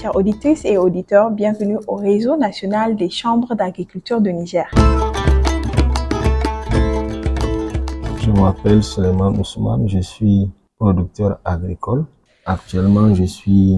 chères auditrices et auditeurs, bienvenue au réseau national des chambres d'agriculture de Niger. Je m'appelle Suleiman Ousmane, je suis producteur agricole. Actuellement, je suis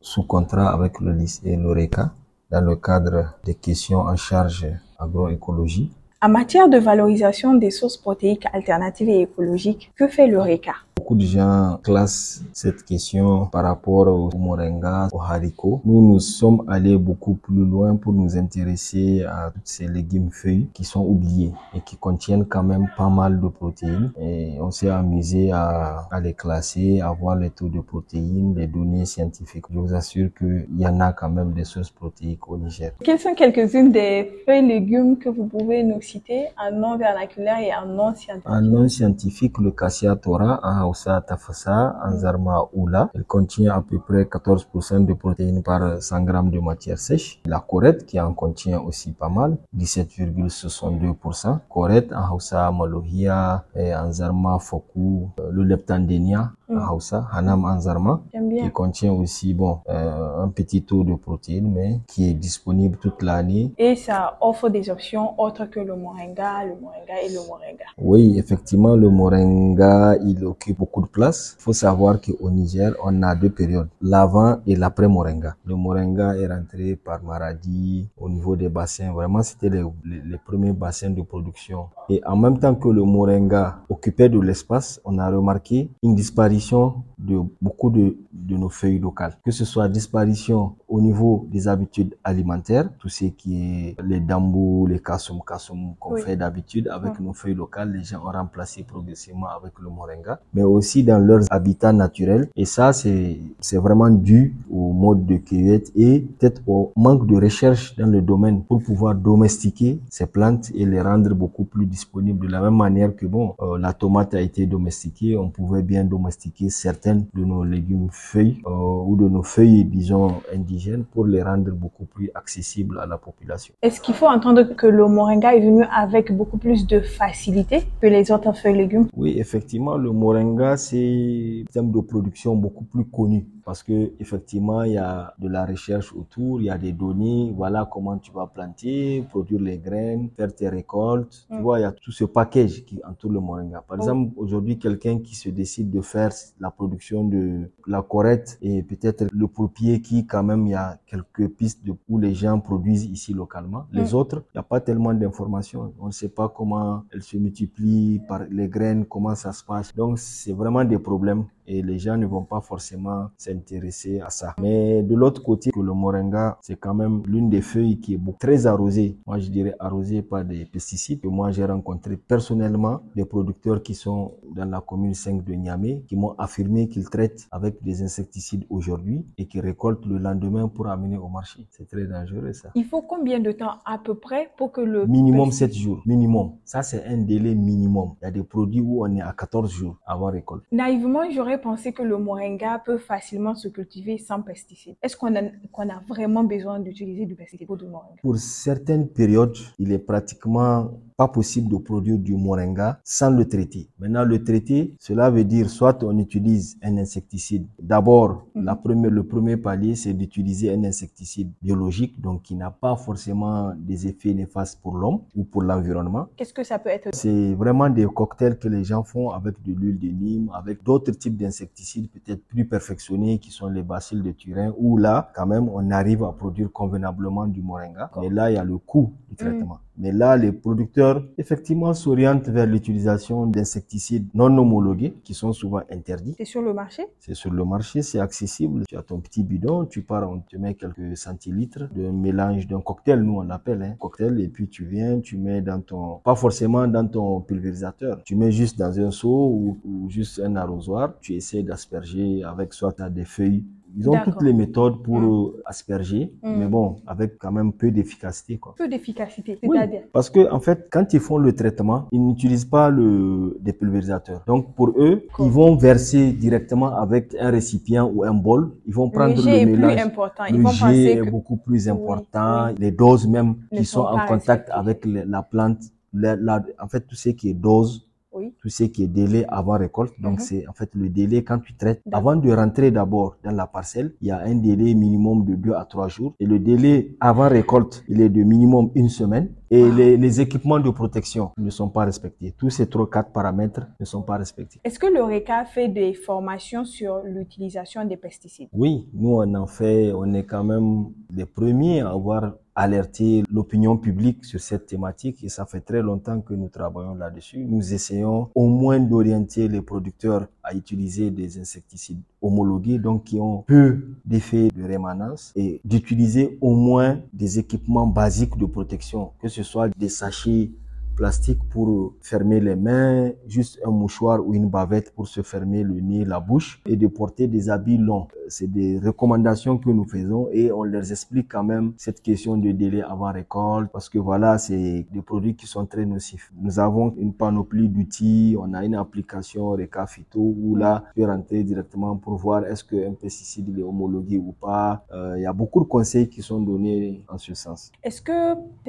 sous contrat avec le lycée Loreka dans le cadre des questions en charge agroécologie. En matière de valorisation des sources protéiques alternatives et écologiques, que fait l'ORECA Beaucoup de gens classent cette question par rapport au moringa, au haricot. Nous, nous sommes allés beaucoup plus loin pour nous intéresser à toutes ces légumes feuilles qui sont oubliés et qui contiennent quand même pas mal de protéines. Et on s'est amusé à, à les classer, à voir les taux de protéines, les données scientifiques. Je vous assure qu'il y en a quand même des sources protéiques au Niger. Quelles sont quelques-unes des feuilles légumes que vous pouvez nous citer en nom vernaculaire et en nom scientifique? En nom scientifique, le cassia tora, en Hausa tafasa, en zarma oula. Il contient à peu près 14% de protéines par 100 grammes de matière sèche. La corette qui en contient aussi pas mal, 17,62%. Corette en Hausa malohia, et en zarma foku, le leptandenia en Hausa, hanam en zarma, qui contient aussi bon euh, un petit taux de protéines, mais qui est disponible toute l'année Et ça offre des options autres que le moringa, le moringa et le moringa. Oui, effectivement, le moringa, il occupe beaucoup de place. Il faut savoir qu'au Niger, on a deux périodes, l'avant et l'après moringa. Le moringa est rentré par Maradi au niveau des bassins. Vraiment, c'était les, les- premiers bassins de production. Et en même temps que le moringa occupait de l'espace, on a remarqué une disparition de beaucoup de, de nos feuilles locales. Que ce soit disparition au niveau des habitudes alimentaires, tout ce qui est les dambou, les kasum kasum qu'on Oui. fait d'habitude avec nos feuilles locales, les gens ont remplacé progressivement avec le moringa, mais aussi dans leurs habitats naturels. Et ça, c'est vraiment dû au mode de cueillette et peut-être au manque de recherche dans le domaine pour pouvoir domestiquer ces plantes et les rendre beaucoup plus disponibles. De la même manière que bon, euh, la tomate a été domestiquée, on pouvait bien domestiquer certaines de nos légumes feuilles euh, ou de nos feuilles, disons, indigènes pour les rendre beaucoup plus accessibles à la population. Est-ce qu'il faut entendre que le moringa est venu avec beaucoup plus de facilité que les autres feuilles légumes? Oui, effectivement, le moringa, c'est un thème de production beaucoup plus connu parce que effectivement, il y a de la recherche autour, il y a des données, voilà comment tu vas planter, produire les graines, faire tes récoltes. Tu Mm. vois, il y a tout ce package qui entoure le moringa. Par Oh. exemple, aujourd'hui, quelqu'un qui se décide de faire la production de la corette et peut-être le pourpier qui, quand même, il y a quelques pistes de, où les gens produisent ici localement. Les Mm. autres, il n'y a pas tellement d'informations. On ne sait pas comment elles se multiplient par les graines, comment ça se passe. Donc, c'est vraiment des problèmes et les gens ne vont pas forcément s'intéresser à ça. Mais de l'autre côté, que le moringa, c'est quand même l'une des feuilles qui est beaucoup, très arrosée. Moi, je dirais arrosée par des pesticides. Moi, j'ai rencontré personnellement des producteurs qui sont dans la commune 5 de Niamey, qui m'ont affirmé qu'ils traitent avec des insecticides aujourd'hui et qui récoltent le lendemain pour amener au marché. C'est très dangereux, ça. Il faut combien de temps à peu près pour que le Minimum 7 jours. Minimum. Ça, c'est un délai minimum. Il y a des produits où on est à 14 jours avant récolte. Naïvement, j'aurais pensé que le moringa peut facilement se cultiver sans pesticides? Est-ce qu'on a, a vraiment besoin d'utiliser du pesticide pour du moringa? Pour certaines périodes, il est pratiquement pas possible de produire du moringa sans le traiter. Maintenant, le traiter, cela veut dire soit on utilise un insecticide. D'abord, Mhm. la première, le premier palier, c'est d'utiliser un insecticide biologique, donc qui n'a pas forcément des effets néfastes pour l'homme ou pour l'environnement. Qu'est-ce que ça peut être? C'est vraiment des cocktails que les gens font avec de l'huile de Nîmes, avec d'autres types d'insecticides peut-être plus perfectionnés qui sont les bacilles de Turin, où là, quand même, on arrive à produire convenablement du moringa. Mais là, il y a le coût du traitement. Mais là, les producteurs, effectivement, s'orientent vers l'utilisation d'insecticides non homologués, qui sont souvent interdits. C'est sur le marché? C'est sur le marché, c'est accessible. Tu as ton petit bidon, tu pars, on te met quelques centilitres d'un mélange d'un cocktail, nous on l'appelle, hein, cocktail, et puis tu viens, tu mets dans ton, pas forcément dans ton pulvérisateur, tu mets juste dans un seau ou, ou juste un arrosoir, tu essaies d'asperger avec soit tu as des feuilles. Ils ont toutes les méthodes pour euh, asperger, Mm. mais bon, avec quand même peu d'efficacité, quoi. Peu d'efficacité, Oui, c'est-à-dire parce que en fait, quand ils font le traitement, ils n'utilisent pas le des pulvérisateurs. Donc pour eux, Cool. ils vont verser directement avec un récipient ou un bol. Ils vont prendre le le, jet est mélange. plus important. Ils Le vont jet est que beaucoup plus important. oui. Les doses même Ne qui sont sont en contact avec le- la plante, la- la- en fait tout ce qui est dose oui. Tout ce qui est délai avant récolte. Donc, Mhm. c'est en fait le délai quand tu traites. Avant de rentrer d'abord dans la parcelle, il y a un délai minimum de deux à trois jours. Et le délai avant récolte, il est de minimum une semaine. Et Wow. les, les équipements de protection ne sont pas respectés. Tous ces trois, quatre paramètres ne sont pas respectés. Est-ce que l'ORECA fait des formations sur l'utilisation des pesticides? Oui, nous on en fait, on est quand même les premiers à avoir alerté l'opinion publique sur cette thématique et ça fait très longtemps que nous travaillons là-dessus. Nous essayons au moins d'orienter les producteurs à utiliser des insecticides homologués, donc qui ont peu d'effets de rémanence et d'utiliser au moins des équipements basiques de protection, que ce soit des sachets plastique pour fermer les mains, juste un mouchoir ou une bavette pour se fermer le nez, la bouche et de porter des habits longs. Euh, C'est des recommandations que nous faisons et on leur explique quand même cette question de délai avant récolte parce que voilà, c'est des produits qui sont très nocifs. Nous avons une panoplie d'outils, on a une application Reka Phyto où là, tu peux rentrer directement pour voir est-ce qu'un pesticide est homologué ou pas. Euh, il y a beaucoup de conseils qui sont donnés en ce sens. Est-ce que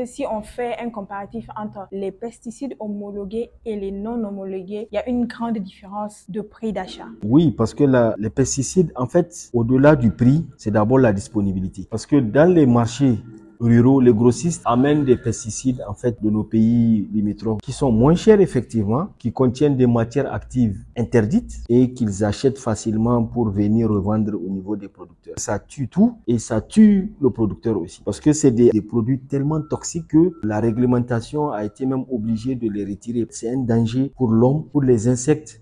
si on fait un comparatif entre les pesticides homologués et les non homologués, il y a une grande différence de prix d'achat? Oui, parce que les pesticides, en fait, au-delà du prix, c'est d'abord la disponibilité. Parce que dans les marchés ruraux, les grossistes amènent des pesticides, en fait, de nos pays limitrophes, qui sont moins chers, effectivement, qui contiennent des matières actives interdites et qu'ils achètent facilement pour venir revendre au niveau des producteurs. Ça tue tout et ça tue le producteur aussi. Parce que c'est des, des produits tellement toxiques que la réglementation a été même obligée de les retirer. C'est un danger pour l'homme, pour les insectes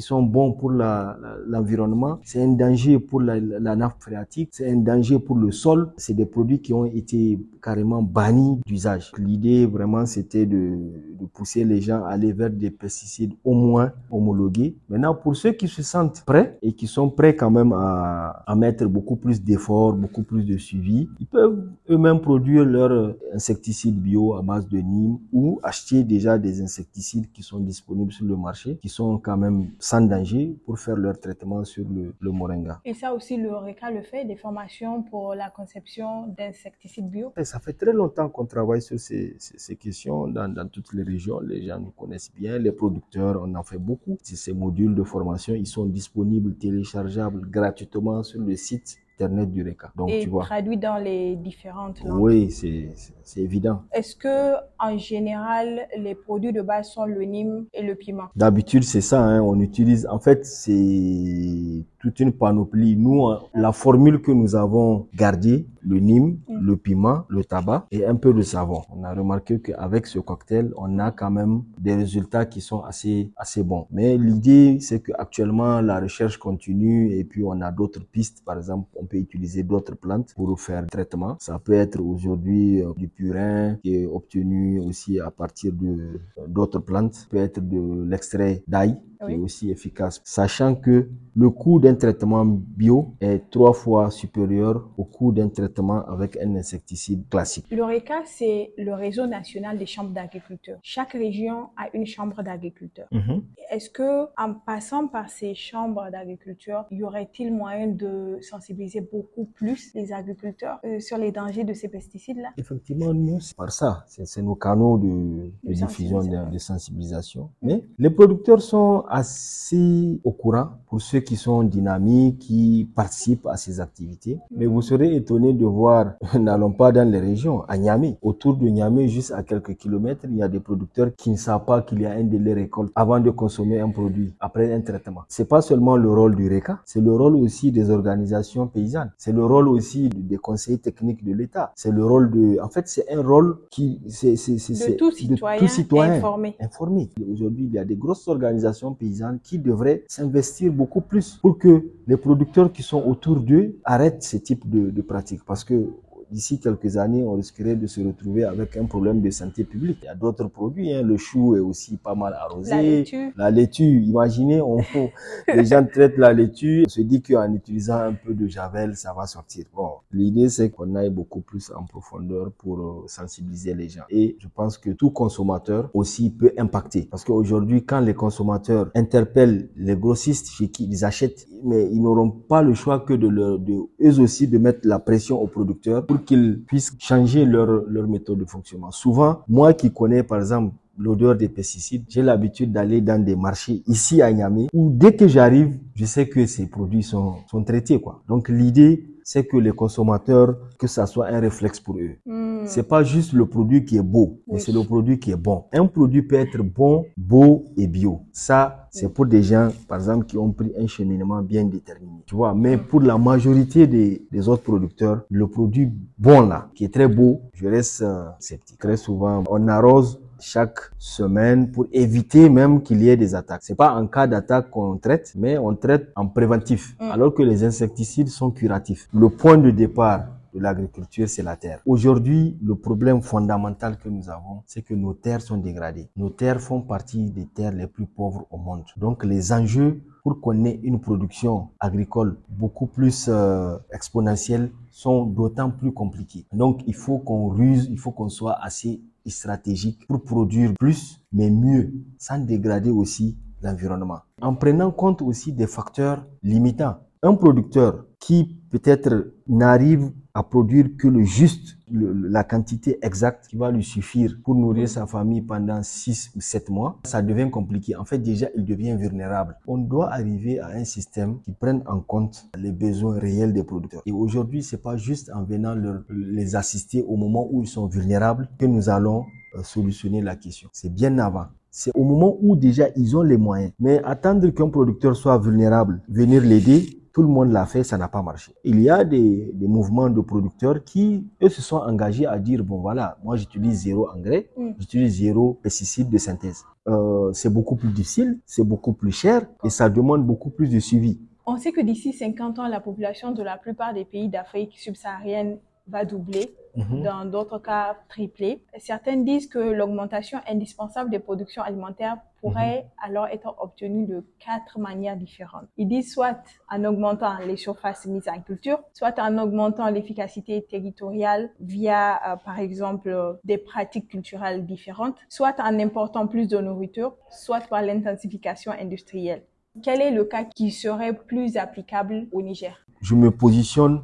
sont bons pour l'environnement. c'est un danger pour la, nappe phréatique. C'est un danger pour le sol. C'est des produits qui ont été carrément bannis d'usage. L'idée vraiment c'était de, de pousser les gens à aller vers des pesticides au moins homologués. Maintenant pour ceux qui se sentent prêts et qui sont prêts quand même à, à mettre beaucoup plus d'efforts, beaucoup plus de suivi, ils peuvent eux-mêmes produire leur insecticide bio à base de Nîmes ou acheter déjà des insecticides qui sont disponibles sur le marché, qui sont quand même sans danger pour faire leur traitement sur le, le moringa. Et ça aussi, l'ORECA le fait, des formations pour la conception d'insecticides bio. Et ça fait très longtemps qu'on travaille sur ces, ces, ces questions dans, dans toutes les régions. Les gens nous connaissent bien, les producteurs, on en fait beaucoup. Ces modules de formation, ils sont disponibles, téléchargeables gratuitement sur le site internet du RECA. Donc et tu vois. traduit dans les différentes langues. Oui, c'est évident. Est-ce que, en général, les produits de base sont le Nîmes et le piment? D'habitude, c'est ça, hein, on utilise, en fait, c'est toute une panoplie. Nous, hein, la formule que nous avons gardée, le nîmes, Mm. le piment, le tabac et un peu de savon. On a remarqué qu'avec ce cocktail, on a quand même des résultats qui sont assez, assez bons. Mais l'idée, c'est qu'actuellement, la recherche continue et puis on a d'autres pistes. Par exemple, on peut utiliser d'autres plantes pour faire le traitement. Ça peut être aujourd'hui euh, du purin qui est obtenu aussi à partir de d'autres plantes. Ça peut être de l'extrait d'ail qui est aussi efficace, sachant que le coût d'un traitement bio est trois fois supérieur au coût d'un traitement avec un insecticide classique. L'ORECA, c'est le réseau national des chambres d'agriculteurs. Chaque région a une chambre d'agriculteurs. Est-ce que, en passant par ces chambres d'agriculture, y aurait-il moyen de sensibiliser beaucoup plus les agriculteurs euh, sur les dangers de ces pesticides-là? Effectivement, nous, c'est par ça. C'est nos canaux de, de De diffusion, de sensibilisation. Mais les producteurs sont assez au courant pour ceux qui sont dynamiques, qui participent à ces activités. Mais vous serez étonné de voir, n'allons pas dans les régions, à Niamey. Autour de Niamey, juste à quelques kilomètres, il y a des producteurs qui ne savent pas qu'il y a un délai récolte avant de consommer un produit, après un traitement. C'est pas seulement le rôle du RECA, c'est le rôle aussi des organisations paysannes. C'est le rôle aussi des conseillers techniques de l'État. C'est le rôle de, en fait, c'est un rôle qui, c'est, c'est, c'est, De c'est- tout de citoyen, tout citoyen informé. informé. Aujourd'hui, il y a des grosses organisations qui devraient s'investir beaucoup plus pour que les producteurs qui sont autour d'eux arrêtent ce type de, de pratiques. Parce que d'ici quelques années, on risquerait de se retrouver avec un problème de santé publique. Il y a d'autres produits. hein. Le chou est aussi pas mal arrosé. La laitue. La laitue, imaginez, on, les gens traitent la laitue, on se dit qu'en utilisant un peu de javel, ça va sortir. Bon, l'idée c'est qu'on aille beaucoup plus en profondeur pour euh, sensibiliser les gens. Et je pense que tout consommateur aussi peut impacter. Parce qu'aujourd'hui, quand les consommateurs interpellent les grossistes chez qui ils achètent, mais ils n'auront pas le choix que de, leur, de eux aussi de mettre la pression aux producteurs pour qu'ils puissent changer leur, méthode de fonctionnement. Souvent, moi qui connais par exemple l'odeur des pesticides. J'ai l'habitude d'aller dans des marchés ici à Niamey où dès que j'arrive, je sais que ces produits sont, sont traités, quoi. Donc l'idée, c'est que les consommateurs, que ça soit un réflexe pour eux. Hmm. C'est pas juste le produit qui est beau, mais c'est le produit qui est bon. Un produit peut être bon, beau et bio. Ça, c'est pour des gens, par exemple, qui ont pris un cheminement bien déterminé. Tu vois, mais pour la majorité des, des autres producteurs, le produit bon là, qui est très beau, je reste euh, sceptique. Très souvent, on arrose chaque semaine pour éviter même qu'il y ait des attaques. C'est pas en cas d'attaque qu'on traite, mais on traite en préventif, mm. alors que les insecticides sont curatifs. Le point de départ de l'agriculture, c'est la terre. Aujourd'hui, le problème fondamental que nous avons, c'est que nos terres sont dégradées. Nos terres font partie des terres les plus pauvres au monde. Donc les enjeux pour qu'on ait une production agricole beaucoup plus euh, exponentielle sont d'autant plus compliqués. Donc il faut qu'on ruse, il faut qu'on soit assez stratégique pour produire plus, mais mieux, sans dégrader aussi l'environnement. En prenant compte aussi des facteurs limitants. Un producteur qui peut-être n'arrive à produire que le juste, la quantité exacte qui va lui suffire pour nourrir sa famille pendant 6 ou 7 mois, ça devient compliqué. En fait, déjà, il devient vulnérable. On doit arriver à un système qui prenne en compte les besoins réels des producteurs. Et aujourd'hui, c'est pas juste en venant les assister au moment où ils sont vulnérables que nous allons euh, solutionner la question. C'est bien avant. C'est au moment où déjà ils ont les moyens. Mais attendre qu'un producteur soit vulnérable, venir l'aider, tout le monde l'a fait, ça n'a pas marché. Il y a des, des, mouvements de producteurs qui, eux, se sont engagés à dire, bon voilà, moi j'utilise zéro engrais, mm. j'utilise zéro pesticide de synthèse. Euh, c'est beaucoup plus difficile, c'est beaucoup plus cher et ça demande beaucoup plus de suivi. On sait que d'ici 50 ans, la population de la plupart des pays d'Afrique subsaharienne va doubler, mhm. dans d'autres cas tripler. Certains disent que l'augmentation indispensable des productions alimentaires pourrait mhm. alors être obtenue de quatre manières différentes. Ils disent soit en augmentant les surfaces mises en culture, soit en augmentant l'efficacité territoriale via, euh, par exemple, des pratiques culturelles différentes, soit en important plus de nourriture, soit par l'intensification industrielle. Quel est le cas qui serait plus applicable au Niger? Je me positionne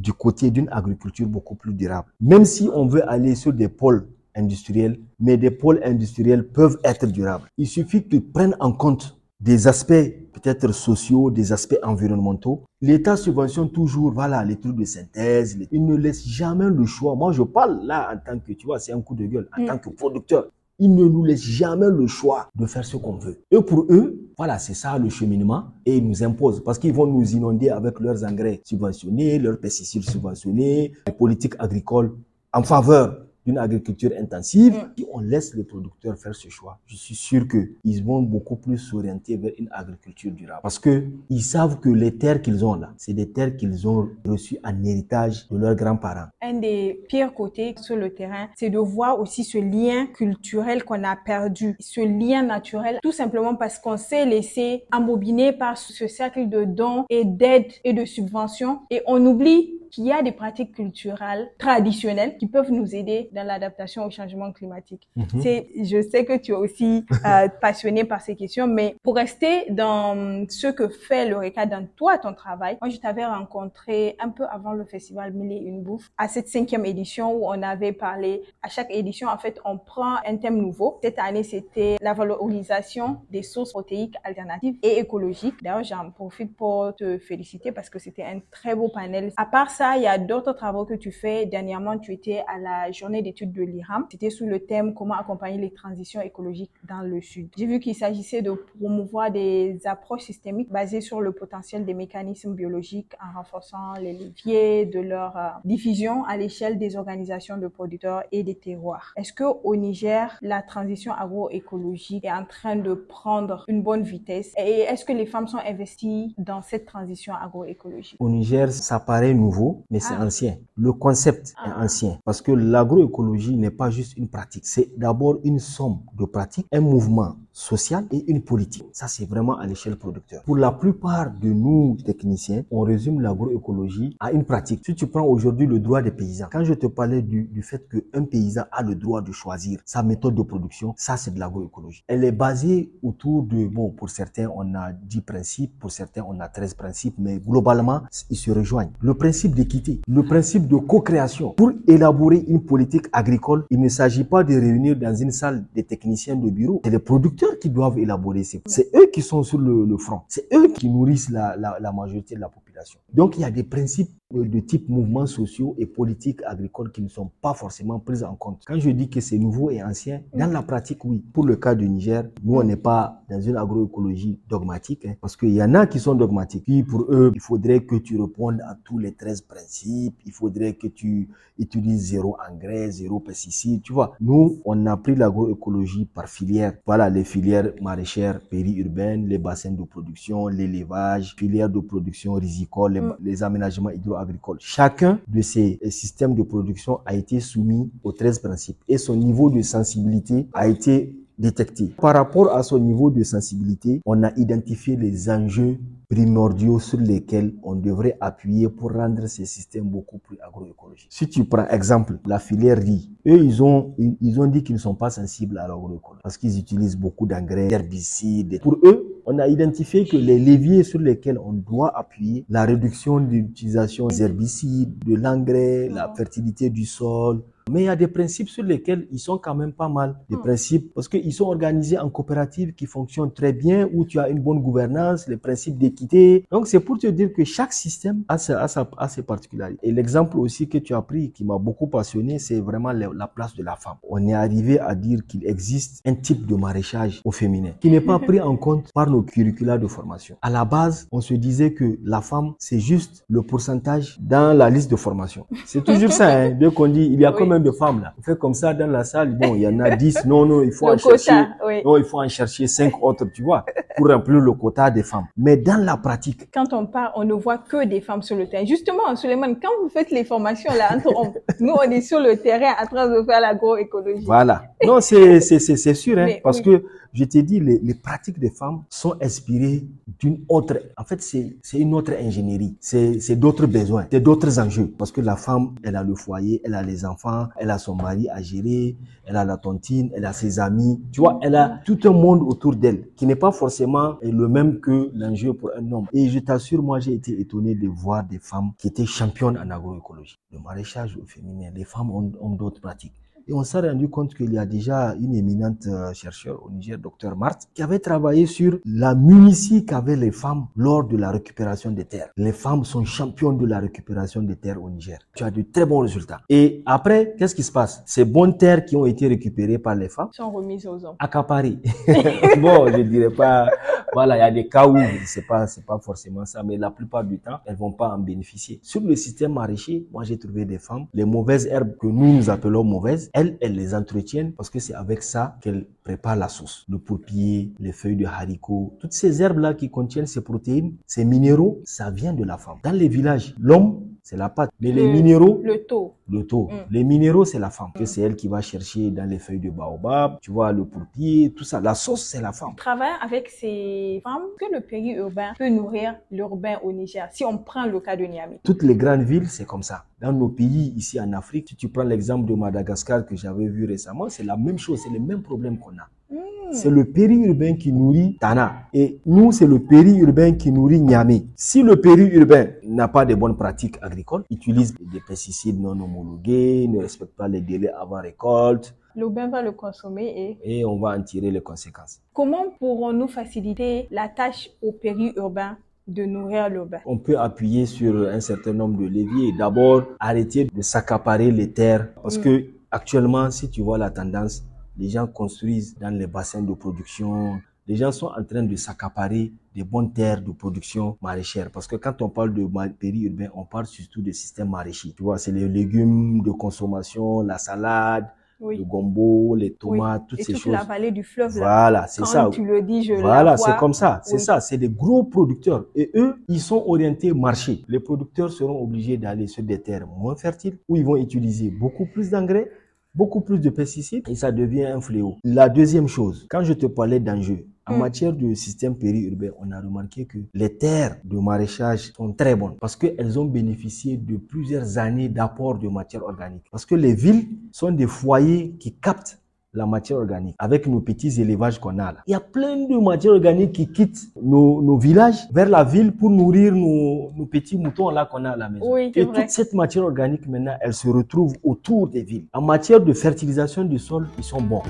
du côté d'une agriculture beaucoup plus durable. Même si on veut aller sur des pôles industriels, mais des pôles industriels peuvent être durables. Il suffit qu'ils prennent en compte des aspects peut-être sociaux, des aspects environnementaux. L'État subventionne toujours, voilà, les trucs de synthèse. Il ne laisse jamais le choix. Moi, je parle là en tant que, tu vois, c'est un coup de gueule, en mm. tant que producteur. Ils ne nous laissent jamais le choix de faire ce qu'on veut. Et pour eux, voilà, c'est ça le cheminement. Et ils nous imposent parce qu'ils vont nous inonder avec leurs engrais subventionnés, leurs pesticides subventionnés, les politiques agricoles en faveur d'une agriculture intensive, mm. si on laisse les producteurs faire ce choix, je suis sûr qu'ils vont beaucoup plus s'orienter vers une agriculture durable. Parce que ils savent que les terres qu'ils ont là, c'est des terres qu'ils ont reçues en héritage de leurs grands-parents. Un des pires côtés sur le terrain, c'est de voir aussi ce lien culturel qu'on a perdu, ce lien naturel, tout simplement parce qu'on s'est laissé embobiner par ce cercle de dons et d'aides et de subventions et on oublie qu'il y a des pratiques culturelles traditionnelles qui peuvent nous aider dans l'adaptation au changement climatique. Mhm. C'est, je sais que tu es aussi euh, passionné par ces questions, mais pour rester dans ce que fait l'ORECA dans toi, ton travail, moi, je t'avais rencontré un peu avant le festival Mille et une bouffe, à cette cinquième édition où on avait parlé, à chaque édition, en fait, on prend un thème nouveau. Cette année, c'était la valorisation des sources protéiques alternatives et écologiques. D'ailleurs, j'en profite pour te féliciter parce que c'était un très beau panel. À part ça, il y a d'autres travaux que tu fais. Dernièrement, tu étais à la journée d'études de l'IRAM. C'était sous le thème comment accompagner les transitions écologiques dans le Sud. J'ai vu qu'il s'agissait de promouvoir des approches systémiques basées sur le potentiel des mécanismes biologiques en renforçant les leviers de leur euh, diffusion à l'échelle des organisations de producteurs et des terroirs. Est-ce que au Niger, la transition agroécologique est en train de prendre une bonne vitesse? Et est-ce que les femmes sont investies dans cette transition agroécologique? Au Niger, ça paraît nouveau mais c'est ah. ancien. Le concept est ah. ancien parce que l'agroécologie n'est pas juste une pratique. C'est d'abord une somme de pratiques, un mouvement sociale et une politique. Ça, c'est vraiment à l'échelle producteur. Pour la plupart de nous techniciens, on résume l'agroécologie à une pratique. Si tu prends aujourd'hui le droit des paysans, quand je te parlais du, du fait qu'un paysan a le droit de choisir sa méthode de production, ça, c'est de l'agroécologie. Elle est basée autour de, bon, pour certains, on a 10 principes, pour certains, on a 13 principes, mais globalement, ils se rejoignent. Le principe d'équité, le principe de co-création. Pour élaborer une politique agricole, il ne s'agit pas de réunir dans une salle des techniciens de bureau. C'est les producteurs qui doivent élaborer ces C'est eux qui sont sur le, front. C'est eux qui nourrissent la, la majorité de la population. Donc, il y a des principes de type mouvements sociaux et politiques agricoles qui ne sont pas forcément prises en compte. Quand je dis que c'est nouveau et ancien, dans la pratique, oui. Pour le cas du Niger, nous, on n'est pas dans une agroécologie dogmatique, hein, parce qu'il y en a qui sont dogmatiques. Puis pour eux, il faudrait que tu répondes à tous les 13 principes, il faudrait que tu utilises zéro engrais, zéro pesticide, tu vois. Nous, on a pris l'agroécologie par filière. Voilà, les filières maraîchères périurbaines, les bassins de production, l'élevage, filières de production risicole, les, mm. les aménagements hydro Chacun de ces systèmes de production a été soumis aux 13 principes et son niveau de sensibilité a été détecté. Par rapport à son niveau de sensibilité, on a identifié les enjeux primordiaux sur lesquels on devrait appuyer pour rendre ces systèmes beaucoup plus agroécologiques. Si tu prends exemple la filière riz, eux ils ont ils ont dit qu'ils ne sont pas sensibles à l'agroécologie parce qu'ils utilisent beaucoup d'engrais, d'herbicides. Pour eux, on a identifié que les leviers sur lesquels on doit appuyer, la réduction de l'utilisation des herbicides, de l'engrais, la fertilité du sol, mais il y a des principes sur lesquels ils sont quand même pas mal. Des hmm. principes, parce qu'ils sont organisés en coopérative qui fonctionnent très bien, où tu as une bonne gouvernance, les principes d'équité. Donc c'est pour te dire que chaque système a, sa, a, sa, a ses particularités. Et l'exemple aussi que tu as pris, qui m'a beaucoup passionné, c'est vraiment la, place de la femme. On est arrivé à dire qu'il existe un type de maraîchage au féminin qui n'est pas pris en compte par nos curricula de formation. À la base, on se disait que la femme, c'est juste le pourcentage dans la liste de formation. C'est toujours ça, hein. Dès qu'on dit, il y a quand de femmes là On fait comme ça dans la salle, bon, il y en a 10, non, non, il faut en chercher, non, il faut en chercher 5 autres, tu vois, pour remplir le quota des femmes. Mais dans la pratique. Quand on part, on ne voit que des femmes sur le terrain. Justement, Suleiman, quand vous faites les formations là, nous, on est sur le terrain en train de faire l'agroécologie. Voilà. Non, c'est, c'est, c'est, sûr, hein, parce que je t'ai dit, les, les, pratiques des femmes sont inspirées d'une autre, en fait, c'est, une autre ingénierie. C'est, d'autres besoins, c'est d'autres enjeux. Parce que la femme, elle a le foyer, elle a les enfants, elle a son mari à gérer, elle a la tontine, elle a ses amis. Tu vois, elle a tout un monde autour d'elle qui n'est pas forcément le même que l'enjeu pour un homme. Et je t'assure, moi, j'ai été étonné de voir des femmes qui étaient championnes en agroécologie. Le maraîchage féminin, les femmes ont, ont d'autres pratiques. Et on s'est rendu compte qu'il y a déjà une éminente euh, chercheure au Niger, Dr Marthe, qui avait travaillé sur la munitie qu'avaient les femmes lors de la récupération des terres. Les femmes sont championnes de la récupération des terres au Niger. Tu as de très bons résultats. Et après, qu'est-ce qui se passe? Ces bonnes terres qui ont été récupérées par les femmes sont remises aux hommes. Accaparées. bon, je dirais pas. Voilà, il y a des cas où c'est pas c'est pas forcément ça, mais la plupart du temps, elles vont pas en bénéficier. Sur le système maraîcher, moi j'ai trouvé des femmes, les mauvaises herbes que nous nous appelons mauvaises, elles, les entretiennent parce que c'est avec ça qu'elles préparent la sauce. Le pourpier, les feuilles de haricots, toutes ces herbes-là qui contiennent ces protéines, ces minéraux, ça vient de la femme. Dans les villages, l'homme c'est la pâte. Mais les minéraux, le taux, le taux. Mm. Les minéraux, c'est la femme. C'est elle qui va chercher dans les feuilles de baobab, tu vois, le pourpier, tout ça. La sauce, c'est la femme. Travailler avec ces femmes, que le périurbain peut nourrir l'urbain au Niger, si on prend le cas de Niamey. Toutes les grandes villes, c'est comme ça. Dans nos pays, ici en Afrique, si tu prends l'exemple de Madagascar que j'avais vu récemment, c'est la même chose, c'est le même problème qu'on a. Hmm. C'est le périurbain qui nourrit Tana. Et nous, c'est le périurbain qui nourrit Niamey. Si le périurbain n'a pas de bonnes pratiques agricoles, utilise des pesticides non homologués, ne respecte pas les délais avant récolte, L'urbain va le consommer et... Et on va en tirer les conséquences. Comment pourrons-nous faciliter la tâche au périurbain de nourrir l'urbain? On peut appuyer sur un certain nombre de leviers. D'abord, arrêter de s'accaparer les terres. Parce hmm. que actuellement, si tu vois la tendance, les gens construisent dans les bassins de production. Les gens sont en train de s'accaparer des bonnes terres de production maraîchère. Parce que quand on parle de périurbain, on parle surtout des systèmes maraîchers. Tu vois, c'est les légumes de consommation, la salade, le gombo, les tomates, toutes ces choses. la vallée du fleuve. Voilà, c'est ça. tu le dis, je Voilà, c'est comme ça. C'est ça. C'est des gros producteurs. Et eux, ils sont orientés marché. Les producteurs seront obligés d'aller sur des terres moins fertiles où ils vont utiliser beaucoup plus d'engrais beaucoup plus de pesticides et ça devient un fléau. La deuxième chose, quand je te parlais d'enjeux, en mm. matière de système périurbain, on a remarqué que les terres de maraîchage sont très bonnes parce qu'elles ont bénéficié de plusieurs années d'apport de matière organique. Parce que les villes sont des foyers qui captent la matière organique avec nos petits élevages qu'on a là. Il y a plein de matière organique qui quittent nos, nos villages vers la ville pour nourrir nos, nos petits moutons là qu'on a à la maison. Et toute cette matière organique maintenant, elle se retrouve autour des villes. En matière de fertilisation du sol, ils sont bons.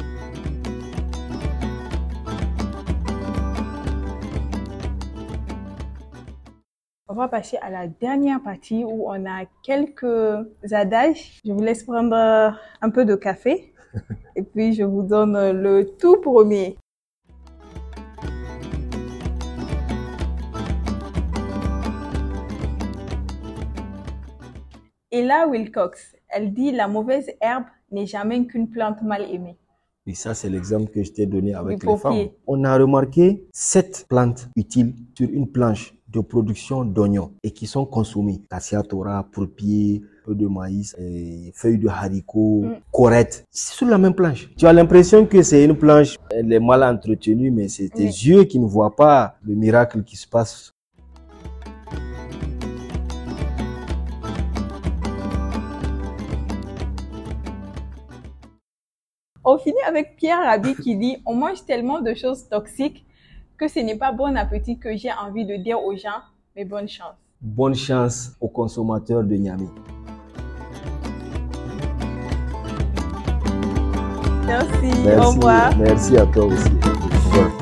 On va passer à la dernière partie où on a quelques adages. Je vous laisse prendre un peu de café et puis je vous donne le tout premier. Et là, Wilcox, elle dit la mauvaise herbe n'est jamais qu'une plante mal aimée. Et ça, c'est l'exemple que je t'ai donné avec les femmes. On a remarqué sept plantes utiles sur une planche de production d'oignons et qui sont consommées. Cassia tora, pourpier, peu de maïs, et feuilles de haricots, mm. corettes. C'est sur la même planche. Tu as l'impression que c'est une planche, elle est mal entretenue, mais c'est tes yeux qui ne voient pas le miracle qui se passe On finit avec Pierre Rabhi qui dit On mange tellement de choses toxiques que ce n'est pas bon appétit que j'ai envie de dire aux gens, mais bonne chance. Bonne chance aux consommateurs de Niamey. Merci, au revoir. Merci à toi aussi.